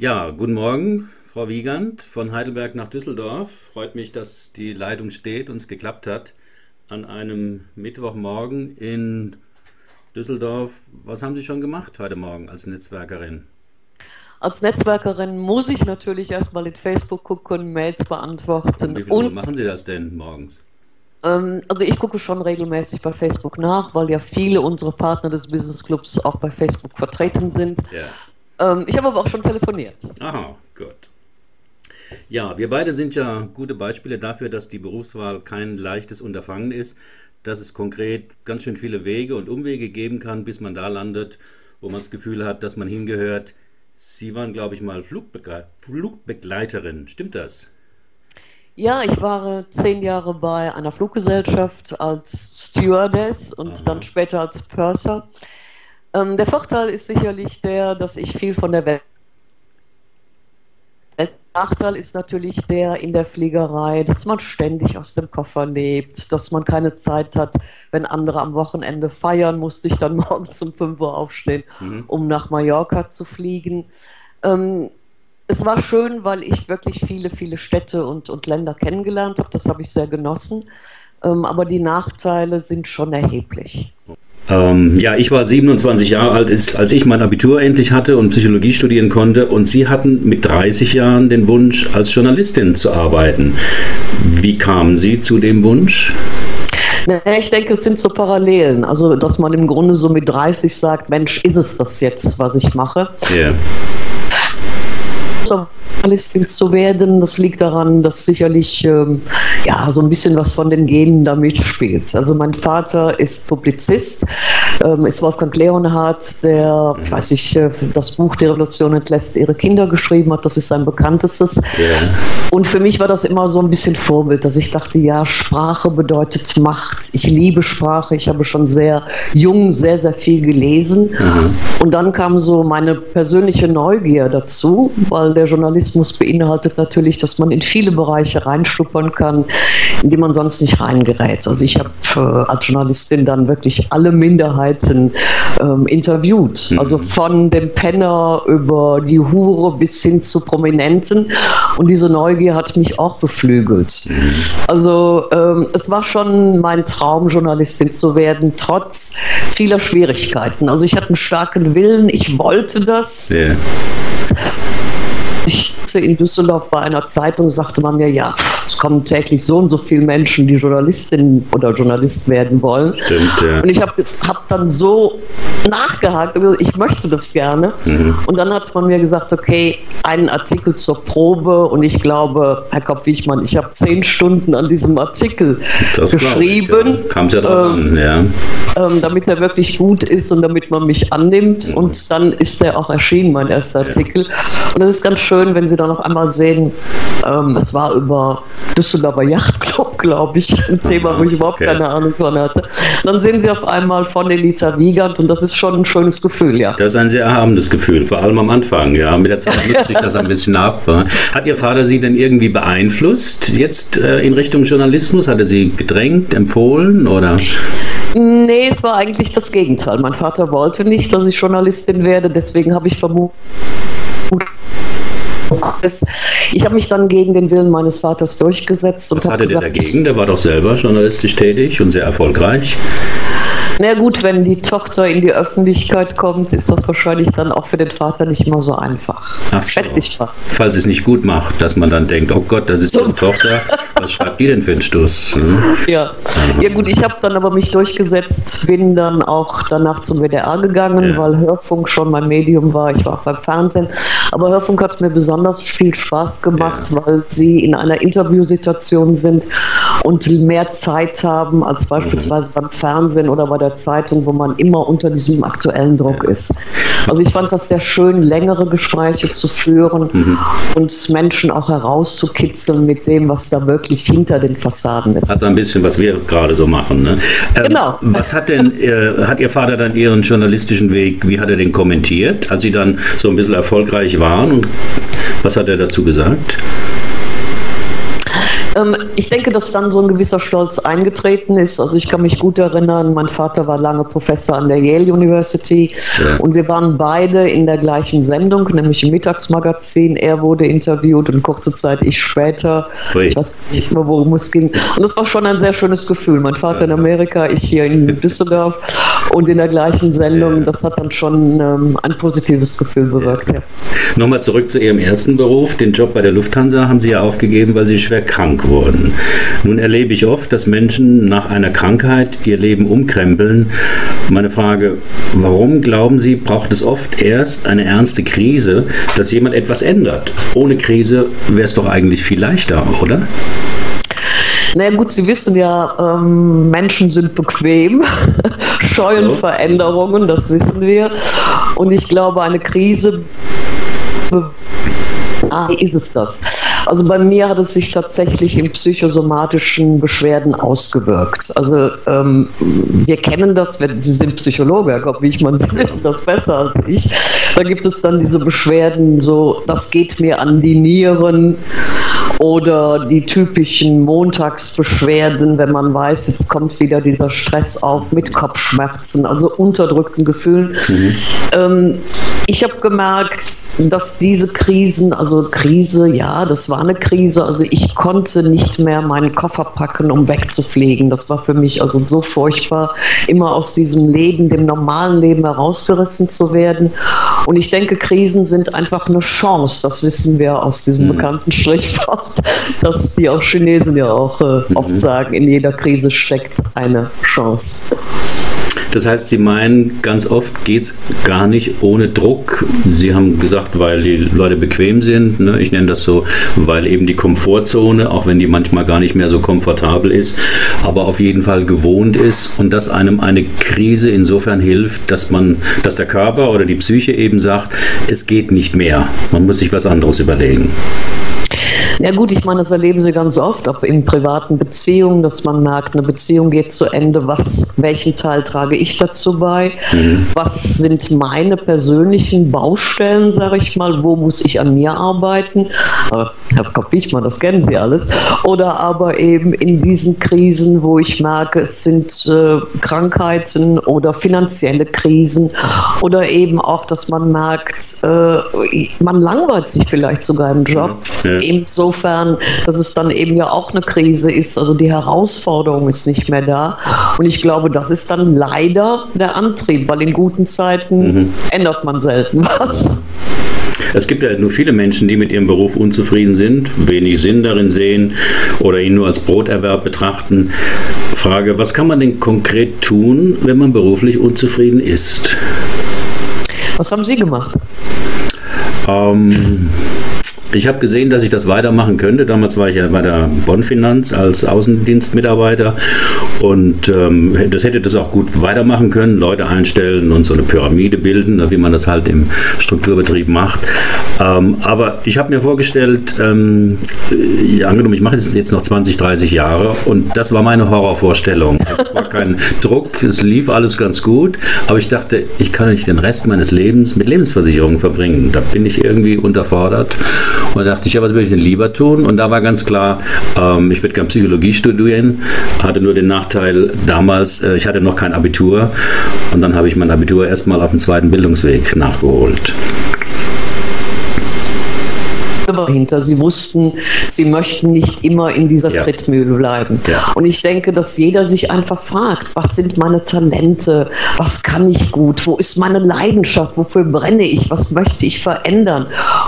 Ja, guten Morgen, Frau Wiegand von Heidelberg nach Düsseldorf. Freut mich, dass die Leitung steht und es geklappt hat an einem Mittwochmorgen in Düsseldorf. Was haben Sie schon gemacht heute Morgen als Netzwerkerin? Als Netzwerkerin muss ich natürlich erstmal in Facebook gucken, Mails beantworten. Wie Uhr machen Sie das denn morgens? Ähm, also ich gucke schon regelmäßig bei Facebook nach, weil ja viele unserer Partner des Business Clubs auch bei Facebook vertreten sind. Ja. Ähm, ich habe aber auch schon telefoniert. Aha, gut. Ja, wir beide sind ja gute Beispiele dafür, dass die Berufswahl kein leichtes Unterfangen ist, dass es konkret ganz schön viele Wege und Umwege geben kann, bis man da landet, wo man das Gefühl hat, dass man hingehört. Sie waren, glaube ich, mal Flugbegle Flugbegleiterin. Stimmt das? Ja, ich war zehn Jahre bei einer Fluggesellschaft als Stewardess und Aha. dann später als Purser. Ähm, der Vorteil ist sicherlich der, dass ich viel von der Welt Nachteil ist natürlich der in der Fliegerei, dass man ständig aus dem Koffer lebt, dass man keine Zeit hat, wenn andere am Wochenende feiern, musste ich dann morgens um 5 Uhr aufstehen, mhm. um nach Mallorca zu fliegen. Ähm, es war schön, weil ich wirklich viele, viele Städte und, und Länder kennengelernt habe. Das habe ich sehr genossen. Ähm, aber die Nachteile sind schon erheblich. Ähm, ja, ich war 27 Jahre alt, als ich mein Abitur endlich hatte und Psychologie studieren konnte. Und Sie hatten mit 30 Jahren den Wunsch, als Journalistin zu arbeiten. Wie kamen Sie zu dem Wunsch? Ich denke, es sind so Parallelen. Also, dass man im Grunde so mit 30 sagt, Mensch, ist es das jetzt, was ich mache? Ja. Yeah. Journalistin zu werden. Das liegt daran, dass sicherlich ähm, ja, so ein bisschen was von den Genen da mitspielt. Also mein Vater ist Publizist, ähm, ist Wolfgang Leonhardt, der, ich weiß nicht, äh, das Buch Die Revolution entlässt ihre Kinder geschrieben hat. Das ist sein bekanntestes. Yeah. Und für mich war das immer so ein bisschen Vorbild, dass ich dachte, ja, Sprache bedeutet Macht. Ich liebe Sprache. Ich habe schon sehr jung sehr, sehr viel gelesen. Mhm. Und dann kam so meine persönliche Neugier dazu, weil der Journalismus beinhaltet natürlich, dass man in viele Bereiche reinschnuppern kann, in die man sonst nicht reingerät. Also ich habe äh, als Journalistin dann wirklich alle Minderheiten ähm, interviewt. Mhm. Also von dem Penner über die Hure bis hin zu Prominenten. Und diese Neugier hat mich auch beflügelt. Mhm. Also ähm, es war schon mein Traum, Journalistin zu werden, trotz vieler Schwierigkeiten. Also ich hatte einen starken Willen, ich wollte das. Yeah in Düsseldorf bei einer Zeitung sagte man mir, ja, es kommen täglich so und so viele Menschen, die Journalistin oder Journalist werden wollen. Stimmt, ja. Und ich habe hab dann so nachgehakt, ich möchte das gerne. Mhm. Und dann hat man mir gesagt, okay, einen Artikel zur Probe und ich glaube, Herr Kopf-Wichmann, ich habe zehn Stunden an diesem Artikel das geschrieben. Ja. Kam es ja drauf ähm, an, ja. Ähm, damit er wirklich gut ist und damit man mich annimmt. Mhm. Und dann ist er auch erschienen, mein erster Artikel. Und das ist ganz schön, wenn Sie dann noch einmal sehen, ähm, es war über Düsseldorfer Yachtclub, glaube ich, ein Thema, wo ich überhaupt okay. keine Ahnung von hatte. Dann sehen Sie auf einmal von Elita Wiegand und das ist schon ein schönes Gefühl, ja. Das ist ein sehr erhabenes Gefühl, vor allem am Anfang, ja. Mit der Zeit nutzt sich das ein bisschen ab. Hat Ihr Vater Sie denn irgendwie beeinflusst jetzt äh, in Richtung Journalismus? Hat er Sie gedrängt, empfohlen oder? Nee, es war eigentlich das Gegenteil. Mein Vater wollte nicht, dass ich Journalistin werde, deswegen habe ich vermutet, ich habe mich dann gegen den Willen meines Vaters durchgesetzt. Was hatte gesagt, der dagegen? Der war doch selber journalistisch tätig und sehr erfolgreich. Na gut, wenn die Tochter in die Öffentlichkeit kommt, ist das wahrscheinlich dann auch für den Vater nicht immer so einfach. Ach so. Falls es nicht gut macht, dass man dann denkt, oh Gott, das ist so. Tochter, was schreibt die denn für einen Stuss? Hm? Ja. ja gut, ich habe dann aber mich durchgesetzt, bin dann auch danach zum WDR gegangen, ja. weil Hörfunk schon mein Medium war. Ich war auch beim Fernsehen. Aber Hörfunk hat mir besonders viel Spaß gemacht, ja. weil sie in einer Interviewsituation sind und mehr Zeit haben als beispielsweise mhm. beim Fernsehen oder bei der Zeitung, wo man immer unter diesem aktuellen Druck ist. Also ich fand das sehr schön, längere Gespräche zu führen mhm. und Menschen auch herauszukitzeln mit dem, was da wirklich hinter den Fassaden ist. Also ein bisschen, was wir gerade so machen. Ne? Ähm, genau. Was hat denn, äh, hat Ihr Vater dann Ihren journalistischen Weg, wie hat er den kommentiert, als Sie dann so ein bisschen erfolgreich waren und was hat er dazu gesagt? Ähm, ich denke, dass dann so ein gewisser Stolz eingetreten ist. Also ich kann mich gut erinnern, mein Vater war lange Professor an der Yale University ja. und wir waren beide in der gleichen Sendung, nämlich im Mittagsmagazin. Er wurde interviewt und kurze Zeit ich später. Ui. Ich weiß nicht mehr, worum es ging. Und das war schon ein sehr schönes Gefühl. Mein Vater in Amerika, ich hier in Düsseldorf und in der gleichen Sendung. Das hat dann schon ähm, ein positives Gefühl bewirkt. Ja. Nochmal zurück zu Ihrem ersten Beruf. Den Job bei der Lufthansa haben Sie ja aufgegeben, weil Sie schwer krank wurden. Nun erlebe ich oft, dass Menschen nach einer Krankheit ihr Leben umkrempeln. Meine Frage, warum glauben Sie, braucht es oft erst eine ernste Krise, dass jemand etwas ändert? Ohne Krise wäre es doch eigentlich viel leichter, oder? Na gut, Sie wissen ja, ähm, Menschen sind bequem, scheuen so. Veränderungen, das wissen wir. Und ich glaube, eine Krise Ah, ist es das? Also bei mir hat es sich tatsächlich in psychosomatischen Beschwerden ausgewirkt. Also ähm, wir kennen das, wenn Sie sind Psychologe, Herr Kopp, wie ich man Sie wissen das besser als ich. Da gibt es dann diese Beschwerden, so das geht mir an die Nieren oder die typischen Montagsbeschwerden, wenn man weiß, jetzt kommt wieder dieser Stress auf mit Kopfschmerzen, also unterdrückten Gefühlen. Mhm. Ähm, ich habe gemerkt, dass diese Krisen, also Krise, ja, das war eine Krise. Also ich konnte nicht mehr meinen Koffer packen, um wegzufliegen. Das war für mich also so furchtbar, immer aus diesem Leben, dem normalen Leben herausgerissen zu werden. Und ich denke, Krisen sind einfach eine Chance. Das wissen wir aus diesem mhm. bekannten Strichwort dass die auch Chinesen ja auch äh, oft mhm. sagen, in jeder Krise steckt eine Chance. Das heißt, Sie meinen, ganz oft geht es gar nicht ohne Druck. Sie haben gesagt, weil die Leute bequem sind. Ne? Ich nenne das so, weil eben die Komfortzone, auch wenn die manchmal gar nicht mehr so komfortabel ist, aber auf jeden Fall gewohnt ist und dass einem eine Krise insofern hilft, dass man, dass der Körper oder die Psyche eben sagt, es geht nicht mehr. Man muss sich was anderes überlegen. Ja gut, ich meine, das erleben Sie ganz oft, auch in privaten Beziehungen, dass man merkt, eine Beziehung geht zu Ende. Was, welchen Teil trage ich dazu bei? Mhm. Was sind meine persönlichen Baustellen, sage ich mal? Wo muss ich an mir arbeiten? Aber Herr Kopf-Wichmann, das kennen Sie alles. Oder aber eben in diesen Krisen, wo ich merke, es sind äh, Krankheiten oder finanzielle Krisen oder eben auch, dass man merkt, äh, man langweilt sich vielleicht sogar im Job. Ja. Eben so insofern, dass es dann eben ja auch eine Krise ist. Also die Herausforderung ist nicht mehr da. Und ich glaube, das ist dann leider der Antrieb, weil in guten Zeiten mhm. ändert man selten was. Es gibt ja nur viele Menschen, die mit ihrem Beruf unzufrieden sind, wenig Sinn darin sehen oder ihn nur als Broterwerb betrachten. Frage, was kann man denn konkret tun, wenn man beruflich unzufrieden ist? Was haben Sie gemacht? Ähm, ich habe gesehen, dass ich das weitermachen könnte. Damals war ich ja bei der Bonn-Finanz als Außendienstmitarbeiter und ähm, das hätte das auch gut weitermachen können, Leute einstellen und so eine Pyramide bilden, wie man das halt im Strukturbetrieb macht. Ähm, aber ich habe mir vorgestellt, ähm, äh, angenommen, ich mache das jetzt noch 20, 30 Jahre und das war meine Horrorvorstellung. Es war kein Druck, es lief alles ganz gut, aber ich dachte, ich kann nicht den Rest meines Lebens mit Lebensversicherungen verbringen. Da bin ich irgendwie unterfordert. Und da dachte ich, ja, was würde ich denn lieber tun? Und da war ganz klar, ähm, ich würde gerne Psychologie studieren, hatte nur den Nachteil damals, äh, ich hatte noch kein Abitur und dann habe ich mein Abitur erstmal auf dem zweiten Bildungsweg nachgeholt dahinter. Sie wussten, sie möchten nicht immer in dieser ja. Trittmühle bleiben. Ja. Und ich denke, dass jeder sich einfach fragt, was sind meine Talente? Was kann ich gut? Wo ist meine Leidenschaft? Wofür brenne ich? Was möchte ich verändern?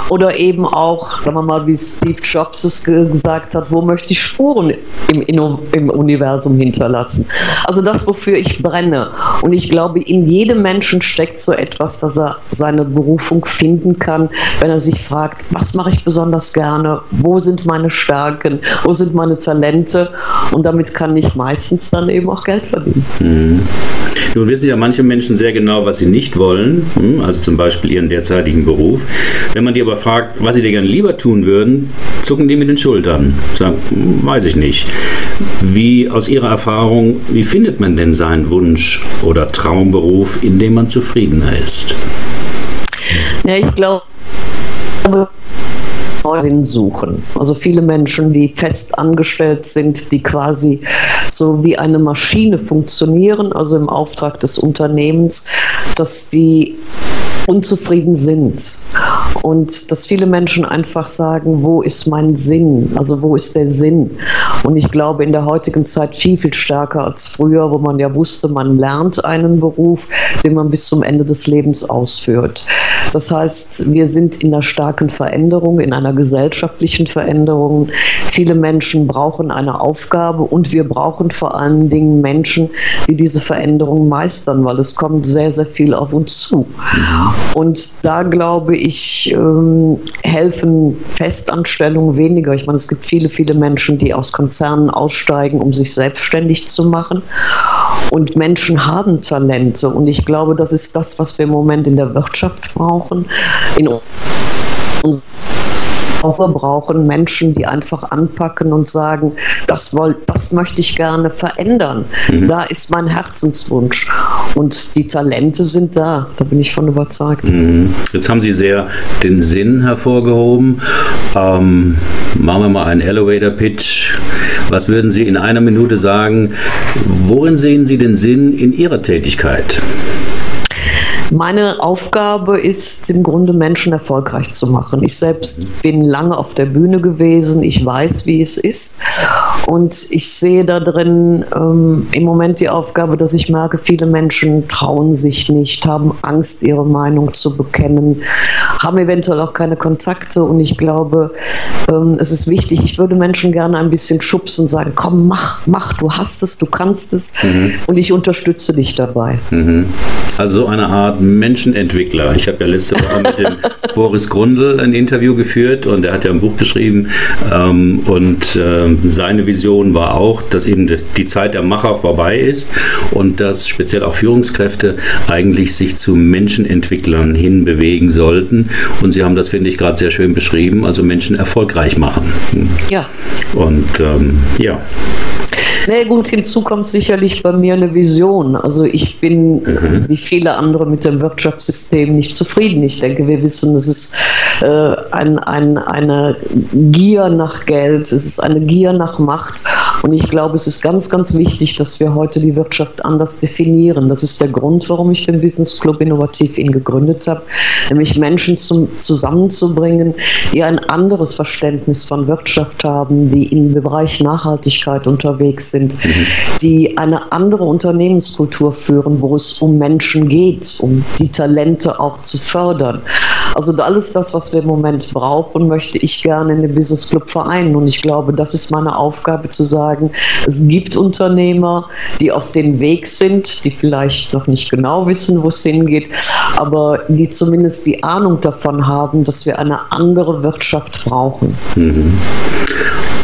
Oder eben auch, sagen wir mal, wie Steve Jobs es gesagt hat, wo möchte ich Spuren im, im Universum hinterlassen? Also das, wofür ich brenne. Und ich glaube, in jedem Menschen steckt so etwas, dass er seine Berufung finden kann, wenn er sich fragt, was mache ich besonders gerne, wo sind meine Stärken, wo sind meine Talente und damit kann ich meistens dann eben auch Geld verdienen. Mhm. Nun wissen ja manche Menschen sehr genau, was sie nicht wollen, hm, also zum Beispiel ihren derzeitigen Beruf. Wenn man die aber fragt, was sie dir gerne lieber tun würden, zucken die mit den Schultern, sagen, hm, weiß ich nicht. Wie aus Ihrer Erfahrung, wie findet man denn seinen Wunsch oder Traumberuf, in dem man zufriedener ist? Ja, ich glaube, Sinn suchen. Also viele Menschen, die fest angestellt sind, die quasi so wie eine Maschine funktionieren, also im Auftrag des Unternehmens, dass die unzufrieden sind und dass viele Menschen einfach sagen, wo ist mein Sinn? Also wo ist der Sinn? Und ich glaube in der heutigen Zeit viel, viel stärker als früher, wo man ja wusste, man lernt einen Beruf, den man bis zum Ende des Lebens ausführt. Das heißt, wir sind in einer starken Veränderung, in einer gesellschaftlichen Veränderung. Viele Menschen brauchen eine Aufgabe und wir brauchen vor allen Dingen Menschen, die diese Veränderung meistern, weil es kommt sehr, sehr viel auf uns zu. Und da glaube ich, ähm, helfen Festanstellungen weniger. Ich meine, es gibt viele, viele Menschen, die aus Konzernen aussteigen, um sich selbstständig zu machen. Und Menschen haben Talente. Und ich glaube, das ist das, was wir im Moment in der Wirtschaft brauchen. In wir brauchen Menschen, die einfach anpacken und sagen, das, wollt, das möchte ich gerne verändern. Mhm. Da ist mein Herzenswunsch. Und die Talente sind da, da bin ich von überzeugt. Mhm. Jetzt haben Sie sehr den Sinn hervorgehoben. Ähm, machen wir mal einen Elevator-Pitch. Was würden Sie in einer Minute sagen? Worin sehen Sie den Sinn in Ihrer Tätigkeit? Meine Aufgabe ist im Grunde Menschen erfolgreich zu machen. Ich selbst bin lange auf der Bühne gewesen. Ich weiß, wie es ist. Und ich sehe da drin ähm, im Moment die Aufgabe, dass ich merke, viele Menschen trauen sich nicht, haben Angst, ihre Meinung zu bekennen, haben eventuell auch keine Kontakte. Und ich glaube, ähm, es ist wichtig, ich würde Menschen gerne ein bisschen schubsen und sagen, komm, mach, mach, du hast es, du kannst es. Mhm. Und ich unterstütze dich dabei. Mhm. Also so eine Art Menschenentwickler. Ich habe ja letzte Woche mit dem Boris Grundl ein Interview geführt und er hat ja ein Buch geschrieben ähm, und äh, seine Vision war auch, dass eben die Zeit der Macher vorbei ist und dass speziell auch Führungskräfte eigentlich sich zu Menschenentwicklern hinbewegen sollten. Und Sie haben das, finde ich, gerade sehr schön beschrieben, also Menschen erfolgreich machen. Ja. Und ähm, ja. Nee, gut, hinzu kommt sicherlich bei mir eine Vision. Also ich bin mhm. wie viele andere mit dem Wirtschaftssystem nicht zufrieden. Ich denke, wir wissen, es ist äh, ein, ein, eine Gier nach Geld, es ist eine Gier nach Macht. Und ich glaube, es ist ganz, ganz wichtig, dass wir heute die Wirtschaft anders definieren. Das ist der Grund, warum ich den Business Club Innovativ ihn gegründet habe, nämlich Menschen zum, zusammenzubringen, die ein anderes Verständnis von Wirtschaft haben, die im Bereich Nachhaltigkeit unterwegs sind, mhm. die eine andere Unternehmenskultur führen, wo es um Menschen geht, um die Talente auch zu fördern. Also alles das, was wir im Moment brauchen, möchte ich gerne in dem Business Club vereinen. Und ich glaube, das ist meine Aufgabe zu sagen, es gibt Unternehmer, die auf dem Weg sind, die vielleicht noch nicht genau wissen, wo es hingeht, aber die zumindest die Ahnung davon haben, dass wir eine andere Wirtschaft brauchen. Mhm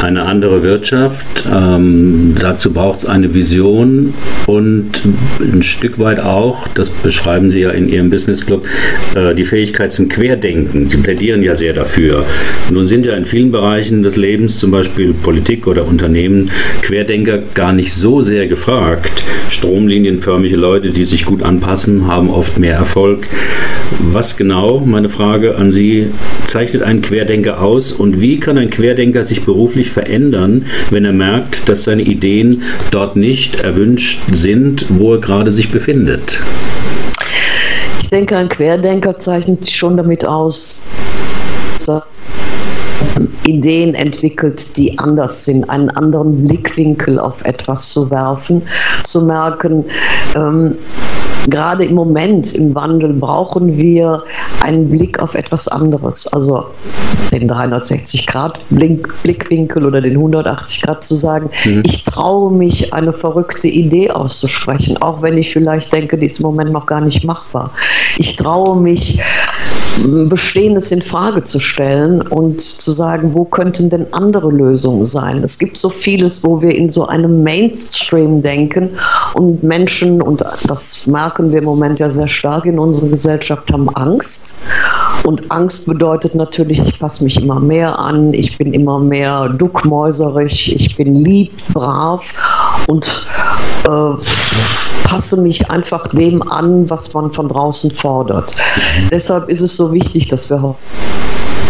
eine andere Wirtschaft. Ähm, dazu braucht es eine Vision und ein Stück weit auch, das beschreiben Sie ja in Ihrem Business Club, äh, die Fähigkeit zum Querdenken. Sie plädieren ja sehr dafür. Nun sind ja in vielen Bereichen des Lebens, zum Beispiel Politik oder Unternehmen, Querdenker gar nicht so sehr gefragt. Stromlinienförmige Leute, die sich gut anpassen, haben oft mehr Erfolg. Was genau, meine Frage an Sie, zeichnet einen Querdenker aus und wie kann ein Querdenker sich beruflich verändern, wenn er merkt, dass seine Ideen dort nicht erwünscht sind, wo er gerade sich befindet? Ich denke, ein Querdenker zeichnet sich schon damit aus, dass Ideen entwickelt, die anders sind, einen anderen Blickwinkel auf etwas zu werfen, zu merken, ähm, gerade im Moment im Wandel brauchen wir einen Blick auf etwas anderes, also den 360-Grad-Blickwinkel oder den 180 Grad zu sagen, mhm. ich traue mich, eine verrückte Idee auszusprechen, auch wenn ich vielleicht denke, die ist im Moment noch gar nicht machbar. Ich traue mich, Bestehendes in Frage zu stellen und zu sagen, wo könnten denn andere Lösungen sein? Es gibt so vieles, wo wir in so einem Mainstream denken und Menschen, und das merken wir im Moment ja sehr stark in unserer Gesellschaft, haben Angst. Und Angst bedeutet natürlich, ich passe mich immer mehr an, ich bin immer mehr duckmäuserig, ich bin lieb, brav und äh, passe mich einfach dem an, was man von draußen fordert. Mhm. Deshalb ist es so wichtig, dass wir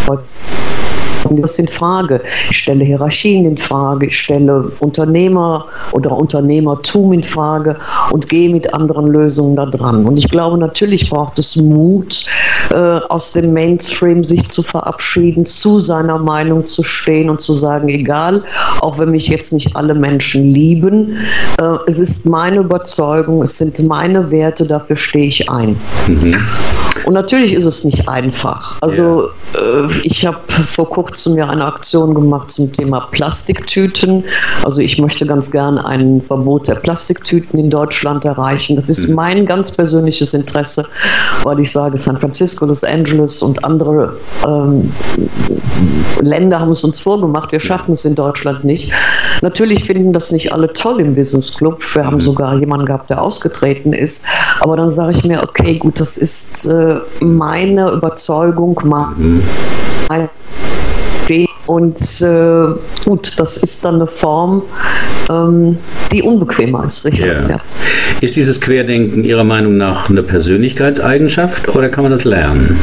heute das in Frage. Ich stelle Hierarchien in Frage, ich stelle Unternehmer oder Unternehmertum in Frage und gehe mit anderen Lösungen da dran. Und ich glaube, natürlich braucht es Mut, äh, aus dem Mainstream sich zu verabschieden, zu seiner Meinung zu stehen und zu sagen, egal, auch wenn mich jetzt nicht alle Menschen lieben, äh, es ist meine Überzeugung, es sind meine Werte, dafür stehe ich ein. Mhm. Und natürlich ist es nicht einfach. Also ja. äh, ich habe vor kurzem ja eine Aktion gemacht zum Thema Plastiktüten. Also ich möchte ganz gern ein Verbot der Plastiktüten in Deutschland erreichen. Das ist mhm. mein ganz persönliches Interesse, weil ich sage, San Francisco, Los Angeles und andere ähm, Länder haben es uns vorgemacht. Wir schaffen es in Deutschland nicht. Natürlich finden das nicht alle toll im Business Club. Wir haben mhm. sogar jemanden gehabt, der ausgetreten ist. Aber dann sage ich mir, okay, gut, das ist äh, meine Überzeugung, meine und äh, gut, das ist dann eine Form, ähm, die unbequemer ist, sicher. Yeah. Ja. Ist dieses Querdenken Ihrer Meinung nach eine Persönlichkeitseigenschaft oder kann man das lernen?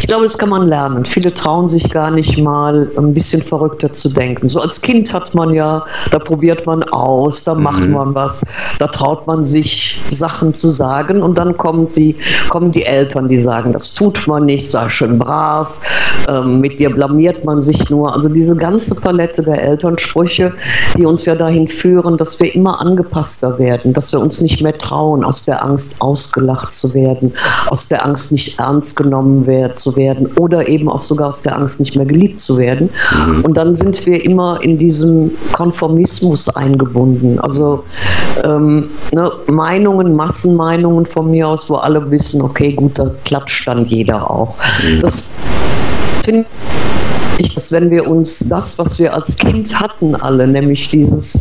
Ich glaube, das kann man lernen. Viele trauen sich gar nicht mal ein bisschen verrückter zu denken. So als Kind hat man ja, da probiert man aus, da macht mhm. man was, da traut man sich Sachen zu sagen und dann kommen die, kommen die Eltern, die sagen, das tut man nicht, sei schön brav, ähm, mit dir blamiert man sich nur. Also diese ganze Palette der Elternsprüche, die uns ja dahin führen, dass wir immer angepasster werden, dass wir uns nicht mehr trauen, aus der Angst ausgelacht zu werden, aus der Angst nicht ernst genommen werden zu werden oder eben auch sogar aus der Angst, nicht mehr geliebt zu werden. Mhm. Und dann sind wir immer in diesem Konformismus eingebunden. Also ähm, ne, Meinungen, Massenmeinungen von mir aus, wo alle wissen, okay, gut, da klatscht dann jeder auch. Mhm. Das finde ich, dass wenn wir uns das, was wir als Kind hatten, alle, nämlich dieses,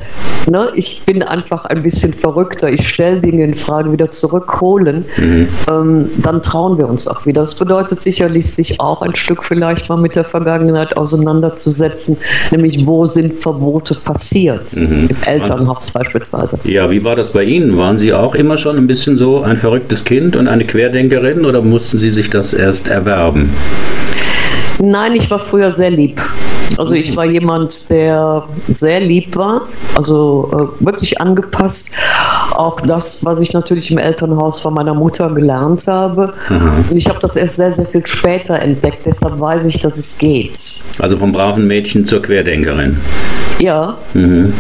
ne, ich bin einfach ein bisschen verrückter, ich stelle Dinge in Frage, wieder zurückholen, mhm. ähm, dann trauen wir uns auch wieder. Das bedeutet sicherlich, sich auch ein Stück vielleicht mal mit der Vergangenheit auseinanderzusetzen, nämlich wo sind Verbote passiert, mhm. im Elternhaus beispielsweise. Ja, wie war das bei Ihnen? Waren Sie auch immer schon ein bisschen so ein verrücktes Kind und eine Querdenkerin oder mussten Sie sich das erst erwerben? Nein, ich war früher sehr lieb. Also ich war jemand, der sehr lieb war, also äh, wirklich angepasst. Auch das, was ich natürlich im Elternhaus von meiner Mutter gelernt habe. Mhm. Und ich habe das erst sehr, sehr viel später entdeckt. Deshalb weiß ich, dass es geht. Also vom braven Mädchen zur Querdenkerin. Ja. Mhm.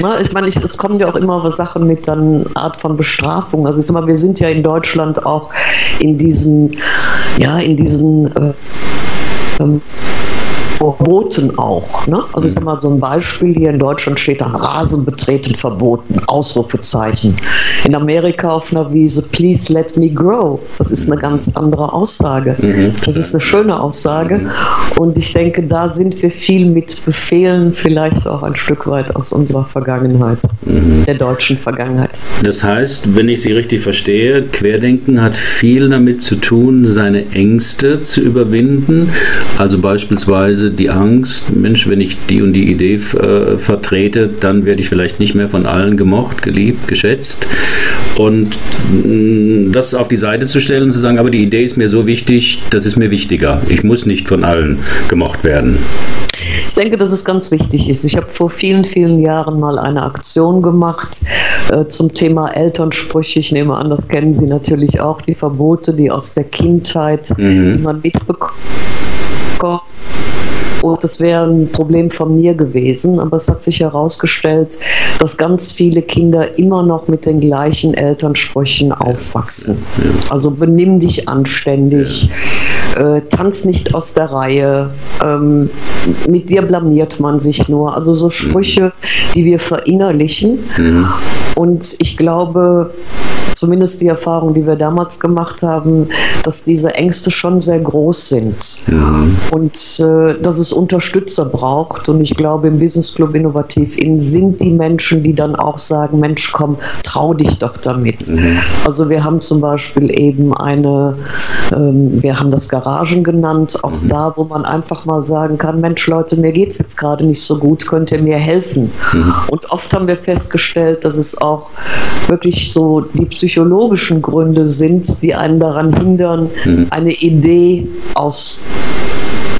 Na, ich meine, es kommen ja auch immer Sachen mit dann Art von Bestrafung. Also ich sag mal, wir sind ja in Deutschland auch in diesen, ja, in diesen äh, ähm, verboten auch. Ne? Also ich sage mal so ein Beispiel hier in Deutschland steht dann Rasen betreten verboten, Ausrufezeichen. In Amerika auf einer Wiese, please let me grow. Das ist eine ganz andere Aussage. Mhm. Das ist eine schöne Aussage. Mhm. Und ich denke, da sind wir viel mit Befehlen vielleicht auch ein Stück weit aus unserer Vergangenheit, mhm. der deutschen Vergangenheit. Das heißt, wenn ich Sie richtig verstehe, Querdenken hat viel damit zu tun, seine Ängste zu überwinden. Also beispielsweise beispielsweise die Angst, Mensch, wenn ich die und die Idee äh, vertrete, dann werde ich vielleicht nicht mehr von allen gemocht, geliebt, geschätzt. Und mh, mm, das auf die Seite zu stellen und zu sagen, aber die Idee ist mir so wichtig, das ist mir wichtiger. Ich muss nicht von allen gemocht werden. Ich denke, dass es ganz wichtig ist. Ich habe vor vielen, vielen Jahren mal eine Aktion gemacht äh, zum Thema Elternsprüche. Ich nehme an, das kennen Sie natürlich auch, die Verbote, die aus der Kindheit, mhm. die man mitbekommt und das wäre ein Problem von mir gewesen. Aber es hat sich herausgestellt, dass ganz viele Kinder immer noch mit den gleichen Elternsprüchen aufwachsen. Also benimm dich anständig, äh, tanz nicht aus der Reihe, ähm, mit dir blamiert man sich nur. Also so Sprüche, die wir verinnerlichen. Mhm. Und ich glaube, zumindest die Erfahrung, die wir damals gemacht haben, dass diese Ängste schon sehr groß sind mhm. und äh, dass es Unterstützer braucht. Und ich glaube, im Business Club Innovativ Innen sind die Menschen, die dann auch sagen, Mensch, komm, trau dich doch damit. Mhm. Also wir haben zum Beispiel eben eine, ähm, wir haben das Garagen genannt, auch mhm. da, wo man einfach mal sagen kann, Mensch Leute, mir geht es jetzt gerade nicht so gut, könnt ihr mir helfen? Mhm. Und oft haben wir festgestellt, dass es auch wirklich so die psychologischen Gründe sind, die einen daran hindern, mhm. eine Idee aus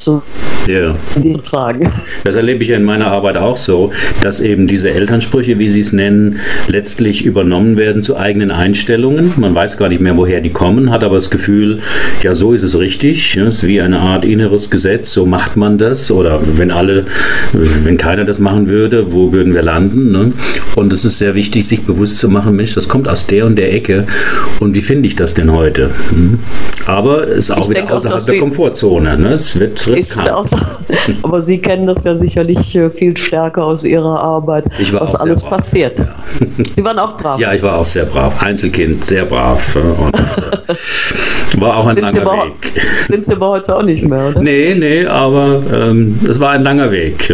zu ja. die tragen. Das erlebe ich ja in meiner Arbeit auch so, dass eben diese Elternsprüche, wie Sie es nennen, letztlich übernommen werden zu eigenen Einstellungen. Man weiß gar nicht mehr, woher die kommen, hat aber das Gefühl, ja, so ist es richtig. Ja, es ist wie eine Art inneres Gesetz, so macht man das. Oder wenn alle, wenn keiner das machen würde, wo würden wir landen? Ne? Und es ist sehr wichtig, sich bewusst zu machen, Mensch, das kommt aus der und der Ecke. Und wie finde ich das denn heute? Hm? Aber es ist auch ich wieder außerhalb auch, der Komfortzone. Ne? Es wird riskant. aber Sie kennen das ja sicherlich äh, viel stärker aus Ihrer Arbeit, was alles brav. passiert. Ja. Sie waren auch brav. Ja, ich war auch sehr brav. Einzelkind, sehr brav. Äh, und, äh, war auch ein sind langer aber, Weg. Sind Sie aber heute auch nicht mehr, oder? Nee, nee, aber ähm, es war ein langer Weg.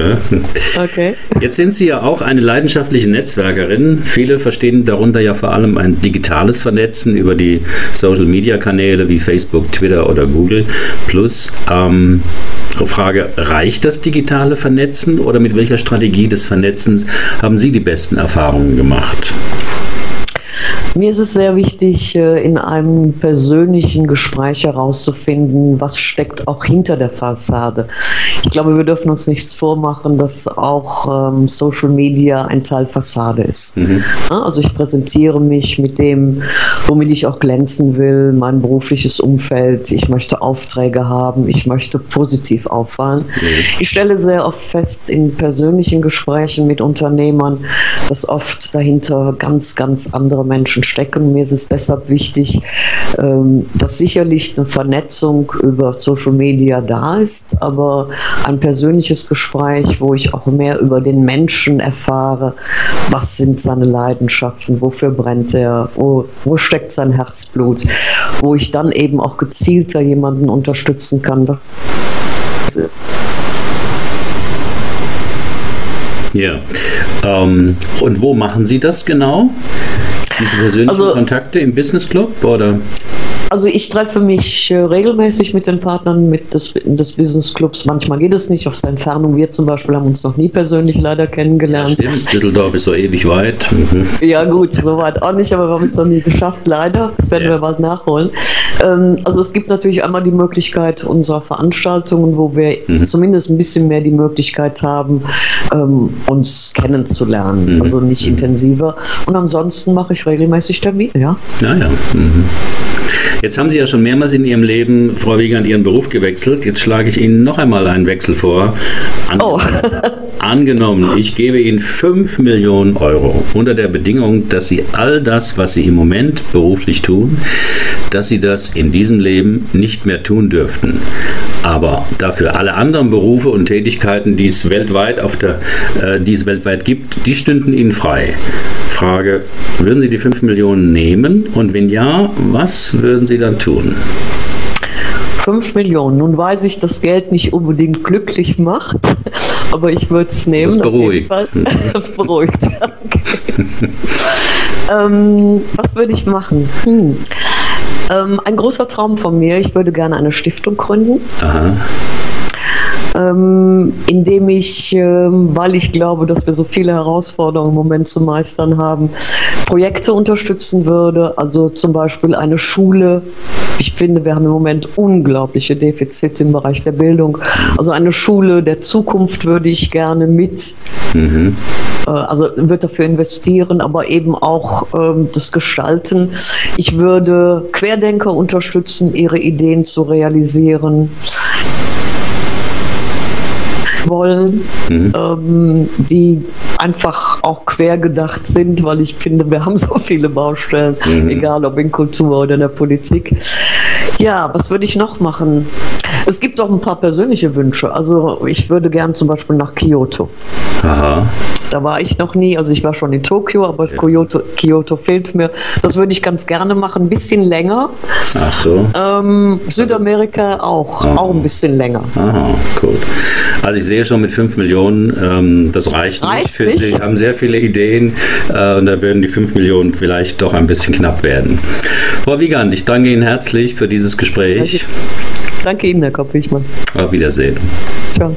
Okay. Jetzt sind Sie ja auch eine leidenschaftliche Netzwerkerin. Viele verstehen darunter ja vor allem ein digitales Vernetzen über die Social-Media-Kanäle wie Facebook, Twitter oder Google Plus. Ähm, Frage, reicht das digitale Vernetzen oder mit welcher Strategie des Vernetzens haben Sie die besten Erfahrungen gemacht? Mir ist es sehr wichtig, äh, in einem persönlichen Gespräch herauszufinden, was steckt auch hinter der Fassade. Ich glaube, wir dürfen uns nichts vormachen, dass auch ähm, Social Media ein Teil Fassade ist. Mhm. Also ich präsentiere mich mit dem, womit ich auch glänzen will, mein berufliches Umfeld. Ich möchte Aufträge haben, ich möchte positiv auffallen. Mhm. Ich stelle sehr oft fest in persönlichen Gesprächen mit Unternehmern, dass oft dahinter ganz, ganz andere Menschen stecken. Mir ist es deshalb wichtig, ähm, dass sicherlich eine Vernetzung über Social Media da ist, aber ein persönliches Gespräch, wo ich auch mehr über den Menschen erfahre, was sind seine Leidenschaften, wofür brennt er, wo, wo steckt sein Herzblut, wo ich dann eben auch gezielter jemanden unterstützen kann. Ja. Ähm, und wo machen Sie das genau? Diese persönlichen also, Kontakte im Business Club oder? Also ich treffe mich äh, regelmäßig mit den Partnern mit des, des Business Clubs. Manchmal geht es nicht aus der Entfernung. Wir zum Beispiel haben uns noch nie persönlich leider kennengelernt. Ja, stimmt. Düsseldorf ist so ewig weit. Mhm. Ja gut, so weit auch nicht, aber wir haben es noch nie geschafft, leider. Das werden ja. wir was nachholen. Ähm, also es gibt natürlich einmal die Möglichkeit unserer Veranstaltungen, wo wir mhm. zumindest ein bisschen mehr die Möglichkeit haben, ähm, uns kennenzulernen. Mhm. Also nicht mhm. intensiver. Und ansonsten mache ich regelmäßig Termine, ja. Ja, ja. Jetzt haben Sie ja schon mehrmals in Ihrem Leben, Frau Wiegand, Ihren Beruf gewechselt. Jetzt schlage ich Ihnen noch einmal einen Wechsel vor. Angenommen, oh. angenommen, ich gebe Ihnen 5 Millionen Euro unter der Bedingung, dass Sie all das, was Sie im Moment beruflich tun, dass Sie das in diesem Leben nicht mehr tun dürften. Aber dafür alle anderen Berufe und Tätigkeiten, die es weltweit, auf der, äh, die es weltweit gibt, die stünden Ihnen frei. Frage, würden Sie die 5 Millionen nehmen? Und wenn ja, was würden Sie dann tun? 5 Millionen. Nun weiß ich, dass Geld nicht unbedingt glücklich macht, aber ich würde es nehmen. Das beruhigt. Das beruhigt. Okay. ähm, was würde ich machen? Hm. Ähm, ein großer Traum von mir, ich würde gerne eine Stiftung gründen. Aha ähm, indem ich, ähm, weil ich glaube, dass wir so viele Herausforderungen im Moment zu meistern haben, Projekte unterstützen würde. Also zum Beispiel eine Schule. Ich finde, wir haben im Moment unglaubliche Defizite im Bereich der Bildung. Also eine Schule der Zukunft würde ich gerne mit. Mhm. Äh, also wird dafür investieren, aber eben auch ähm, das Gestalten. Ich würde Querdenker unterstützen, ihre Ideen zu realisieren wollen, mhm. ähm, die einfach auch quergedacht sind, weil ich finde, wir haben so viele Baustellen, mhm. egal ob in Kultur oder in der Politik. Ja, was würde ich noch machen? Es gibt auch ein paar persönliche Wünsche. Also ich würde gern zum Beispiel nach Kyoto. Aha. Da war ich noch nie, also ich war schon in Tokio, aber ja. Kyoto, Kyoto fehlt mir. Das würde ich ganz gerne machen, ein bisschen länger. Ach so. Ähm, Südamerika auch, Aha. auch ein bisschen länger. Aha, gut. Also ich sehe schon mit 5 Millionen, ähm, das reicht, reicht nicht. Sie haben sehr viele Ideen äh, und da würden die 5 Millionen vielleicht doch ein bisschen knapp werden. Frau Wiegand, ich danke Ihnen herzlich für dieses Gespräch. Danke, danke Ihnen, Herr Kopp-Wichmann. Auf Wiedersehen. Ciao.